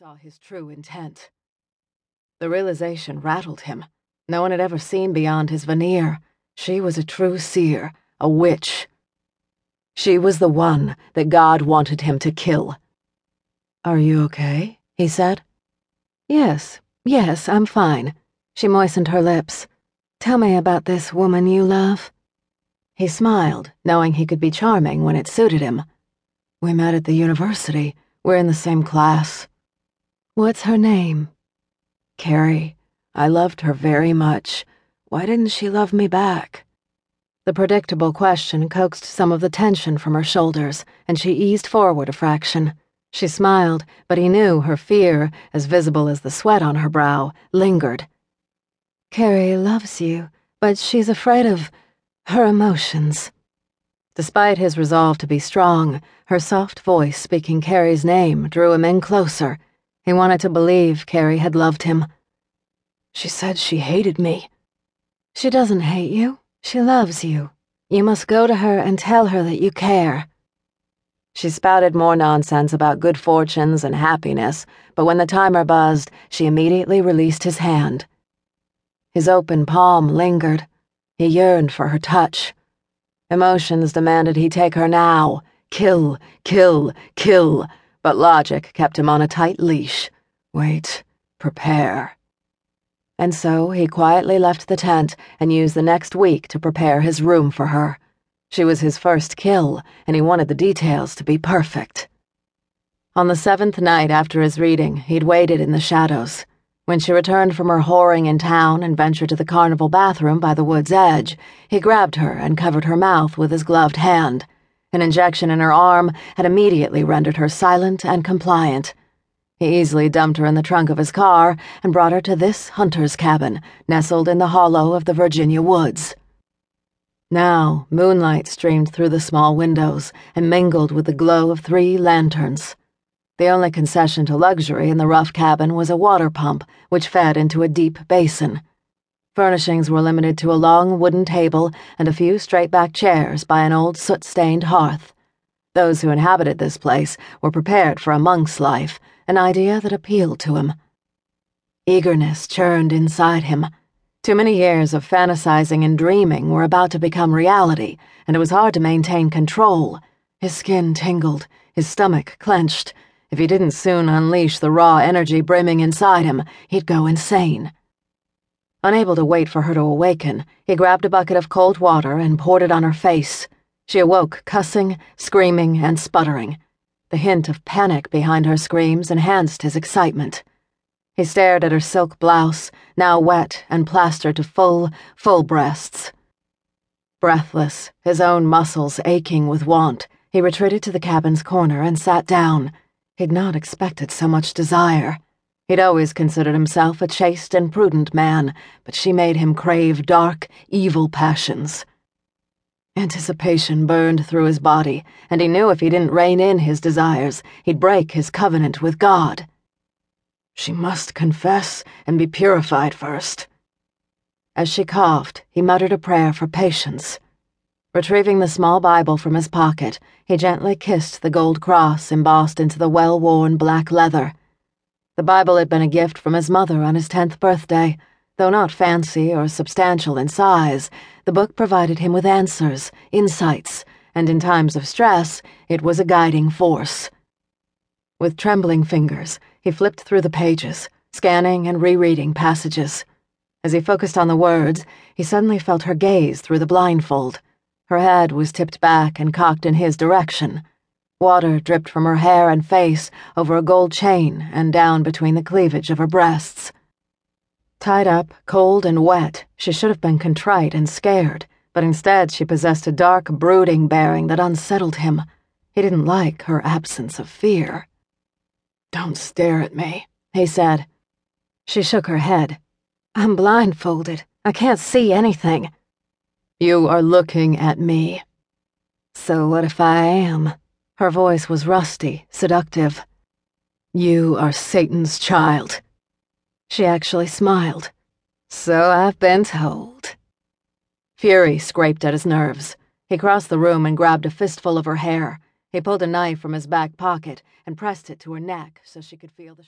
saw his true intent. The realization rattled him. No one had ever seen beyond his veneer. She was a true seer, a witch. She was the one that God wanted him to kill. Are you okay? he said. Yes, yes, I'm fine. She moistened her lips. Tell me about this woman you love. He smiled, knowing he could be charming when it suited him. We met at the university. We're in the same class. What's her name? Carrie. I loved her very much. Why didn't she love me back? The predictable question coaxed some of the tension from her shoulders, and she eased forward a fraction. She smiled, but he knew her fear, as visible as the sweat on her brow, lingered. Carrie loves you, but she's afraid of her emotions. Despite his resolve to be strong, her soft voice speaking Carrie's name drew him in closer. He wanted to believe Carrie had loved him. She said she hated me. She doesn't hate you. She loves you. You must go to her and tell her that you care. She spouted more nonsense about good fortunes and happiness, but when the timer buzzed, she immediately released his hand. His open palm lingered. He yearned for her touch. Emotions demanded he take her now. Kill, kill, kill. But logic kept him on a tight leash. Wait, prepare. And so he quietly left the tent and used the next week to prepare his room for her. She was his first kill, and he wanted the details to be perfect. On the seventh night after his reading, he'd waited in the shadows. When she returned from her whoring in town and ventured to the carnival bathroom by the wood's edge, he grabbed her and covered her mouth with his gloved hand. An injection in her arm had immediately rendered her silent and compliant. He easily dumped her in the trunk of his car and brought her to this hunter's cabin, nestled in the hollow of the Virginia woods. Now, moonlight streamed through the small windows and mingled with the glow of three lanterns. The only concession to luxury in the rough cabin was a water pump, which fed into a deep basin. Furnishings were limited to a long wooden table and a few straight back chairs by an old soot stained hearth. Those who inhabited this place were prepared for a monk's life, an idea that appealed to him. Eagerness churned inside him. Too many years of fantasizing and dreaming were about to become reality, and it was hard to maintain control. His skin tingled, his stomach clenched if he didn't soon unleash the raw energy brimming inside him, he'd go insane. Unable to wait for her to awaken, he grabbed a bucket of cold water and poured it on her face. She awoke, cussing, screaming, and sputtering. The hint of panic behind her screams enhanced his excitement. He stared at her silk blouse, now wet and plastered to full, full breasts. Breathless, his own muscles aching with want, he retreated to the cabin's corner and sat down. He'd not expected so much desire. He'd always considered himself a chaste and prudent man, but she made him crave dark, evil passions. Anticipation burned through his body, and he knew if he didn't rein in his desires, he'd break his covenant with God. She must confess and be purified first. As she coughed, he muttered a prayer for patience. Retrieving the small Bible from his pocket, he gently kissed the gold cross embossed into the well worn black leather. The Bible had been a gift from his mother on his tenth birthday. Though not fancy or substantial in size, the book provided him with answers, insights, and in times of stress, it was a guiding force. With trembling fingers, he flipped through the pages, scanning and rereading passages. As he focused on the words, he suddenly felt her gaze through the blindfold. Her head was tipped back and cocked in his direction. Water dripped from her hair and face over a gold chain and down between the cleavage of her breasts. Tied up, cold and wet, she should have been contrite and scared, but instead she possessed a dark, brooding bearing that unsettled him. He didn't like her absence of fear. Don't stare at me, he said. She shook her head. I'm blindfolded. I can't see anything. You are looking at me. So what if I am? Her voice was rusty, seductive. You are Satan's child. She actually smiled. So I've been told. Fury scraped at his nerves. He crossed the room and grabbed a fistful of her hair. He pulled a knife from his back pocket and pressed it to her neck so she could feel the.